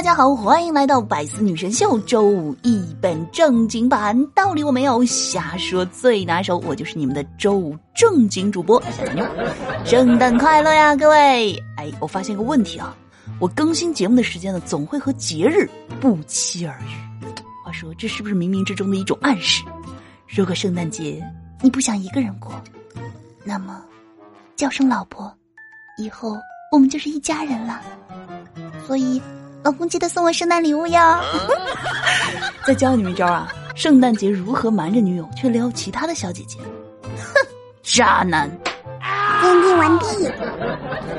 大家好，欢迎来到《百思女神秀》周五一本正经版，道理我没有，瞎说最拿手，我就是你们的周五正经主播小妞。圣诞快乐呀，各位！哎，我发现个问题啊，我更新节目的时间呢，总会和节日不期而遇。话说，这是不是冥冥之中的一种暗示？如果圣诞节你不想一个人过，那么叫声老婆，以后我们就是一家人了。所以。老公记得送我圣诞礼物哟！再教你们一招啊，圣诞节如何瞒着女友去撩其他的小姐姐？哼，渣男！鉴定完毕。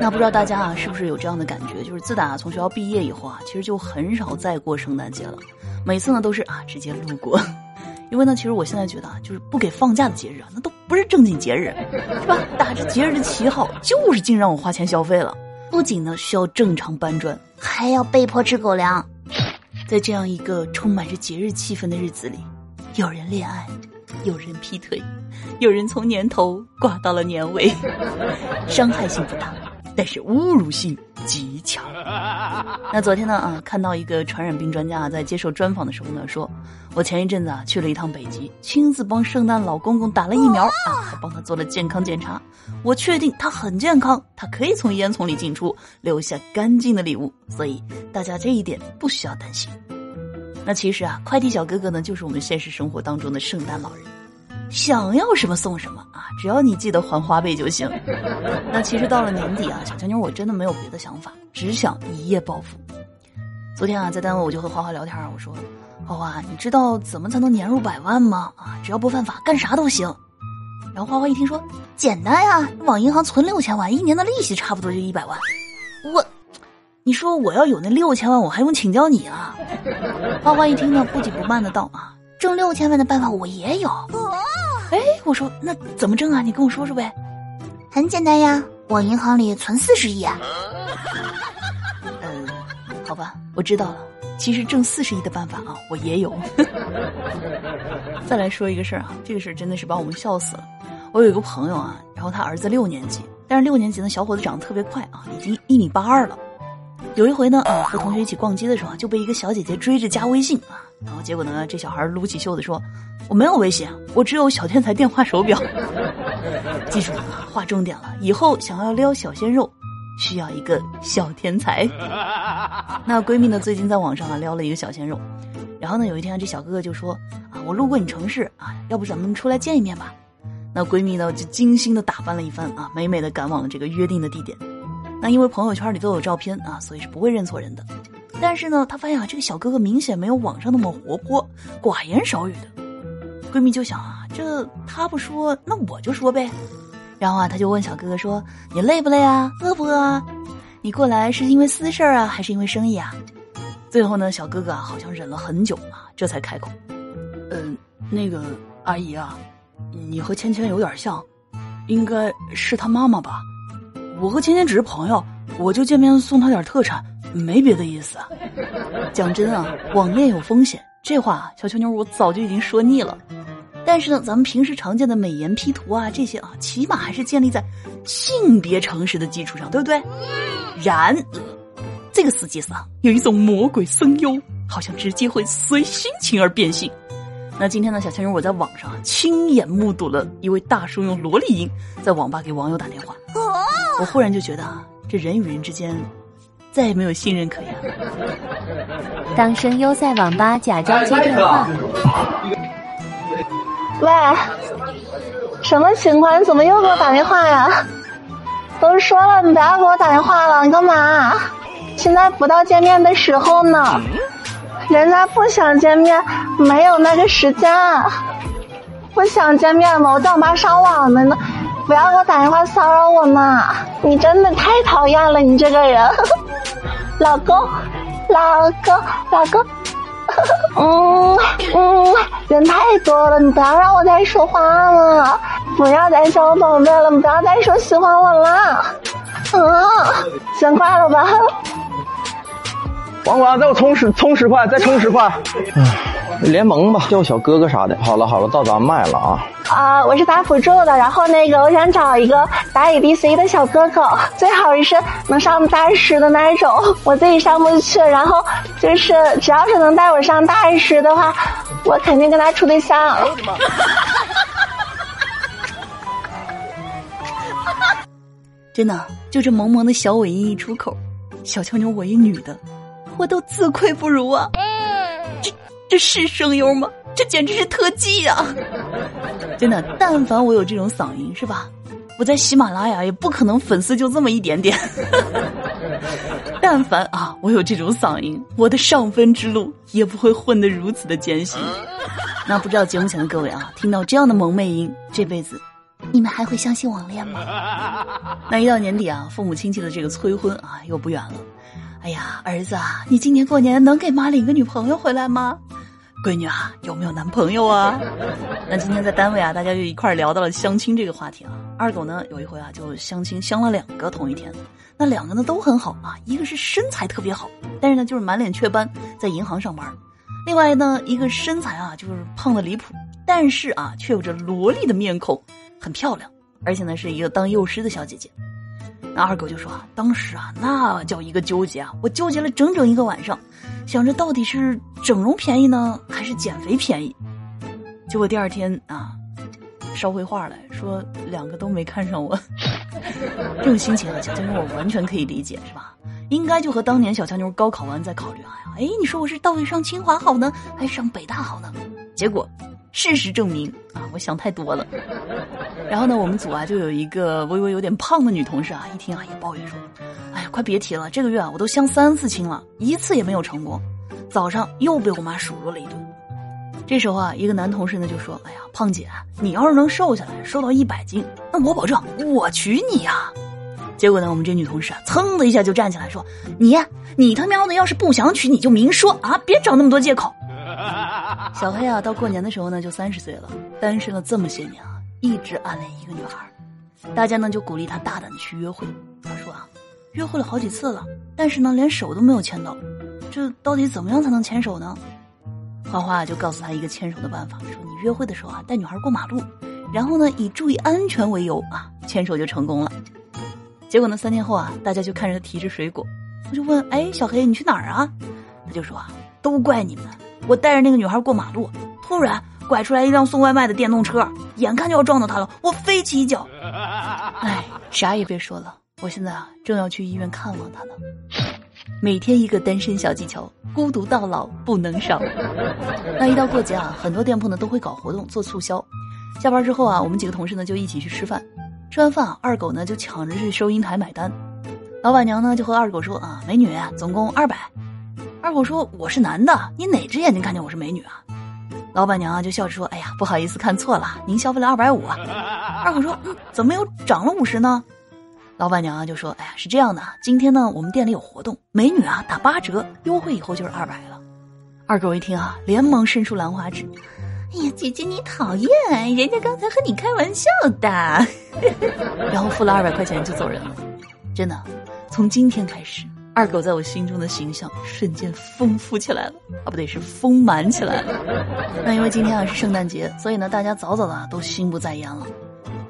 那不知道大家啊，是不是有这样的感觉？就是自打从学校毕业以后啊，其实就很少再过圣诞节了。每次呢都是啊直接路过，因为呢，其实我现在觉得啊，就是不给放假的节日啊，那都不是正经节日，是吧？打着节日的旗号，就是净让我花钱消费了。不仅呢需要正常搬砖，还要被迫吃狗粮。在这样一个充满着节日气氛的日子里，有人恋爱，有人劈腿，有人从年头挂到了年尾，伤害性不大。但是侮辱性极强。那昨天呢啊，看到一个传染病专家在接受专访的时候呢，说我前一阵子啊去了一趟北极，亲自帮圣诞老公公打了疫苗啊，还帮他做了健康检查。我确定他很健康，他可以从烟囱里进出，留下干净的礼物，所以大家这一点不需要担心。那其实啊，快递小哥哥呢，就是我们现实生活当中的圣诞老人。想要什么送什么啊！只要你记得还花呗就行。那其实到了年底啊，小强妞我真的没有别的想法，只想一夜暴富。昨天啊，在单位我就和花花聊天啊，我说：“花花，你知道怎么才能年入百万吗？啊，只要不犯法，干啥都行。”然后花花一听说：“简单呀，往银行存六千万，一年的利息差不多就一百万。”我，你说我要有那六千万，我还用请教你啊？花花一听呢，不紧不慢的道：“啊，挣六千万的办法我也有。”哎，我说那怎么挣啊？你跟我说说呗。很简单呀，往银行里存四十亿。嗯，好吧，我知道了。其实挣四十亿的办法啊，我也有。再来说一个事儿啊，这个事儿真的是把我们笑死了。我有一个朋友啊，然后他儿子六年级，但是六年级的小伙子长得特别快啊，已经一米八二了。有一回呢，啊，和同学一起逛街的时候，就被一个小姐姐追着加微信啊，然后结果呢，这小孩撸起袖子说：“我没有微信，我只有小天才电话手表。”记住了，划重点了，以后想要撩小鲜肉，需要一个小天才。那闺蜜呢，最近在网上啊撩了一个小鲜肉，然后呢，有一天这小哥哥就说：“啊，我路过你城市啊，要不咱们出来见一面吧？”那闺蜜呢就精心的打扮了一番啊，美美的赶往了这个约定的地点。那因为朋友圈里都有照片啊，所以是不会认错人的。但是呢，她发现啊，这个小哥哥明显没有网上那么活泼，寡言少语的。闺蜜就想啊，这他不说，那我就说呗。然后啊，她就问小哥哥说：“你累不累啊？饿不饿啊？你过来是因为私事啊，还是因为生意啊？”最后呢，小哥哥啊，好像忍了很久啊，这才开口：“嗯，那个阿姨啊，你和芊芊有点像，应该是她妈妈吧。”我和芊芊只是朋友，我就见面送她点特产，没别的意思。讲真啊，网恋有风险，这话小秋妞我早就已经说腻了。但是呢，咱们平时常见的美颜 P 图啊，这些啊，起码还是建立在性别诚实的基础上，对不对？然，这个世界上有一种魔鬼声优，好像直接会随心情而变性。那今天呢，小秋妞我在网上亲眼目睹了一位大叔用萝莉音在网吧给网友打电话。我忽然就觉得啊，这人与人之间再也没有信任可言。当声优在网吧假装接电话。喂，什么情况？你怎么又给我打电话呀？都说了，你不要给我打电话了，你干嘛？现在不到见面的时候呢，人家不想见面，没有那个时间。不想见面吗？我在网吧上网呢呢。不要给我打电话骚扰我嘛！你真的太讨厌了，你这个人，老公，老公，老公，嗯嗯，人太多了，你不要让我再说话了，不要再叫我宝贝了，不要再说喜欢我了，嗯。先挂了吧。王管，再给我充十充十块，再充十块。联盟吧，叫小哥哥啥的。好了好了，到咱麦了啊。啊，我是打辅助的，然后那个我想找一个打 ADC 的小哥哥，最好是能上大师的那一种，我自己上不去。然后就是只要是能带我上大师的话，我肯定跟他处对象。真的，就这萌萌的小尾音一出口，小乔妞我一女的，我都自愧不如啊！这是声优吗？这简直是特技啊！真的，但凡我有这种嗓音，是吧？我在喜马拉雅也不可能粉丝就这么一点点。但凡啊，我有这种嗓音，我的上分之路也不会混得如此的艰辛。那不知道节目前的各位啊，听到这样的萌妹音，这辈子你们还会相信网恋吗？那一到年底啊，父母亲戚的这个催婚啊，又不远了。哎呀，儿子啊，你今年过年能给妈领个女朋友回来吗？闺女啊，有没有男朋友啊？那今天在单位啊，大家就一块聊到了相亲这个话题啊。二狗呢，有一回啊，就相亲相了两个同一天，那两个呢都很好啊，一个是身材特别好，但是呢就是满脸雀斑，在银行上班；另外呢一个身材啊就是胖的离谱，但是啊却有着萝莉的面孔，很漂亮，而且呢是一个当幼师的小姐姐。那二狗就说啊，当时啊那叫一个纠结啊，我纠结了整整一个晚上。想着到底是整容便宜呢，还是减肥便宜？结果第二天啊，捎回话来说两个都没看上我。这种心情啊，小强妞我完全可以理解，是吧？应该就和当年小强妞高考完再考虑啊，哎，你说我是到底上清华好呢，还是上北大好呢？结果事实证明啊，我想太多了。然后呢，我们组啊就有一个微微有点胖的女同事啊，一听啊也抱怨说。哎呀，快别提了！这个月啊，我都相三次亲了，一次也没有成功。早上又被我妈数落了一顿。这时候啊，一个男同事呢就说：“哎呀，胖姐，你要是能瘦下来，瘦到一百斤，那我保证我娶你呀！”结果呢，我们这女同事啊，噌的一下就站起来说：“你你他喵的要是不想娶，你就明说啊，别找那么多借口。” 小黑啊，到过年的时候呢，就三十岁了，单身了这么些年啊，一直暗恋一个女孩。大家呢就鼓励他大胆的去约会。他说啊。约会了好几次了，但是呢，连手都没有牵到，这到底怎么样才能牵手呢？花花就告诉他一个牵手的办法，说你约会的时候啊，带女孩过马路，然后呢，以注意安全为由啊，牵手就成功了。结果呢，三天后啊，大家就看着他提着水果，我就问，哎，小黑你去哪儿啊？他就说啊，都怪你们，我带着那个女孩过马路，突然拐出来一辆送外卖的电动车，眼看就要撞到她了，我飞起一脚，哎，啥也别说了。我现在啊，正要去医院看望她呢。每天一个单身小技巧，孤独到老不能少。那一到过节啊，很多店铺呢都会搞活动做促销。下班之后啊，我们几个同事呢就一起去吃饭。吃完饭啊，二狗呢就抢着去收银台买单。老板娘呢就和二狗说啊：“美女，总共二百。”二狗说：“我是男的，你哪只眼睛看见我是美女啊？”老板娘啊就笑着说：“哎呀，不好意思，看错了，您消费了二百五。”二狗说：“嗯，怎么又涨了五十呢？”老板娘啊就说：“哎呀，是这样的，今天呢我们店里有活动，美女啊打八折，优惠以后就是二百了。”二狗一听啊，连忙伸出兰花指：“哎呀，姐姐你讨厌，人家刚才和你开玩笑的。”然后付了二百块钱就走人了。真的，从今天开始，二狗在我心中的形象瞬间丰富起来了啊，不对，是丰满起来了。那因为今天啊是圣诞节，所以呢大家早早的啊都心不在焉了。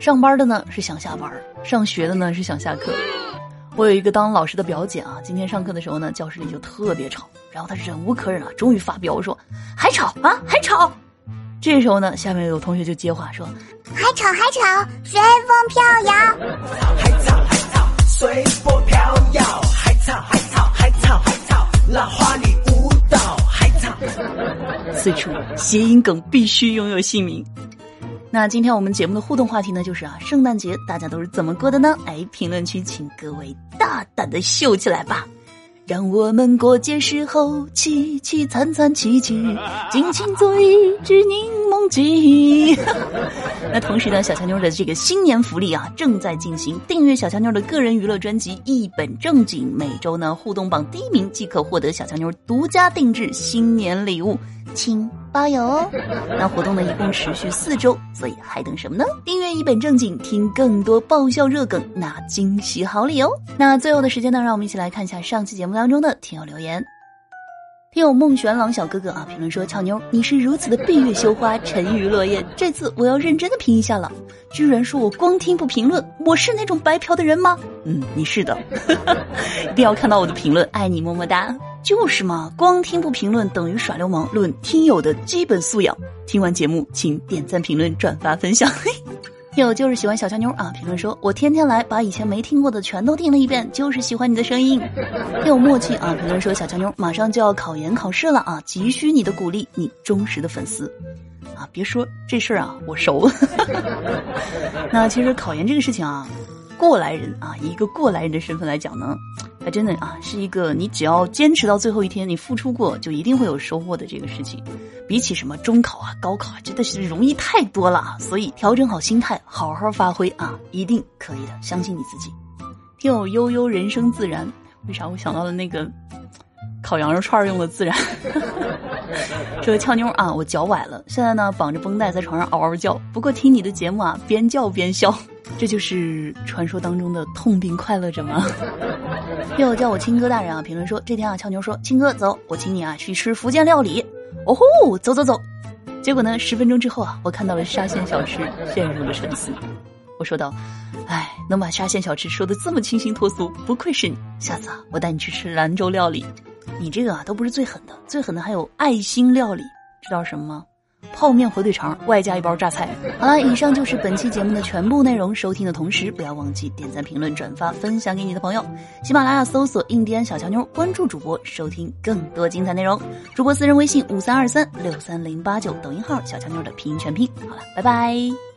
上班的呢是想下班，上学的呢是想下课。我有一个当老师的表姐啊，今天上课的时候呢，教室里就特别吵，然后她忍无可忍啊，终于发飙说：“还吵啊，还吵！”这时候呢，下面有同学就接话说：“还吵还吵，随风飘摇。”还吵还吵，随风飘摇。还吵还吵还吵还吵，浪花里舞蹈。海草。此处谐音梗必须拥有姓名。那今天我们节目的互动话题呢，就是啊，圣诞节大家都是怎么过的呢？哎，评论区请各位大胆的秀起来吧！让我们过节时候凄凄惨惨戚戚，尽情做一只柠檬鸡。那同时呢，小强妞的这个新年福利啊正在进行，订阅小强妞的个人娱乐专辑《一本正经》，每周呢互动榜第一名即可获得小强妞独家定制新年礼物，请包邮哦。那活动呢一共持续四周，所以还等什么呢？订阅《一本正经》，听更多爆笑热梗，拿惊喜好礼哦。那最后的时间呢，让我们一起来看一下上期节目当中的听友留言。听友孟玄朗小哥哥啊，评论说：“俏妞，你是如此的闭月羞花，沉鱼落雁。这次我要认真的评一下了。居然说我光听不评论，我是那种白嫖的人吗？嗯，你是的，一定要看到我的评论，爱你么么哒。就是嘛，光听不评论等于耍流氓。论听友的基本素养，听完节目请点赞、评论、转发、分享。”嘿有就是喜欢小乔妞啊！评论说：“我天天来，把以前没听过的全都听了一遍，就是喜欢你的声音。”有默契啊！评论说：“小乔妞马上就要考研考试了啊，急需你的鼓励，你忠实的粉丝啊！别说这事儿啊，我熟。那其实考研这个事情啊，过来人啊，以一个过来人的身份来讲呢。”还真的啊，是一个你只要坚持到最后一天，你付出过就一定会有收获的这个事情。比起什么中考啊、高考啊，真的是容易太多了！所以调整好心态，好好发挥啊，一定可以的，相信你自己。听友悠悠人生自然，为啥我想到了那个烤羊肉串用的自然？说俏妞啊，我脚崴了，现在呢绑着绷带在床上嗷嗷叫，不过听你的节目啊，边叫边笑。这就是传说当中的痛并快乐着吗？又叫我亲哥大人啊！评论说这天啊，俏妞说亲哥走，我请你啊去吃福建料理。哦吼，走走走！结果呢，十分钟之后啊，我看到了沙县小吃，陷入了沉思。我说道：“哎，能把沙县小吃说的这么清新脱俗，不愧是你。下次啊，我带你去吃兰州料理。你这个啊，都不是最狠的，最狠的还有爱心料理，知道什么吗？”泡面火腿肠，外加一包榨菜。好了，以上就是本期节目的全部内容。收听的同时，不要忘记点赞、评论、转发、分享给你的朋友。喜马拉雅搜索“印第安小乔妞”，关注主播，收听更多精彩内容。主播私人微信：五三二三六三零八九，抖音号“小乔妞”的拼音全拼。好了，拜拜。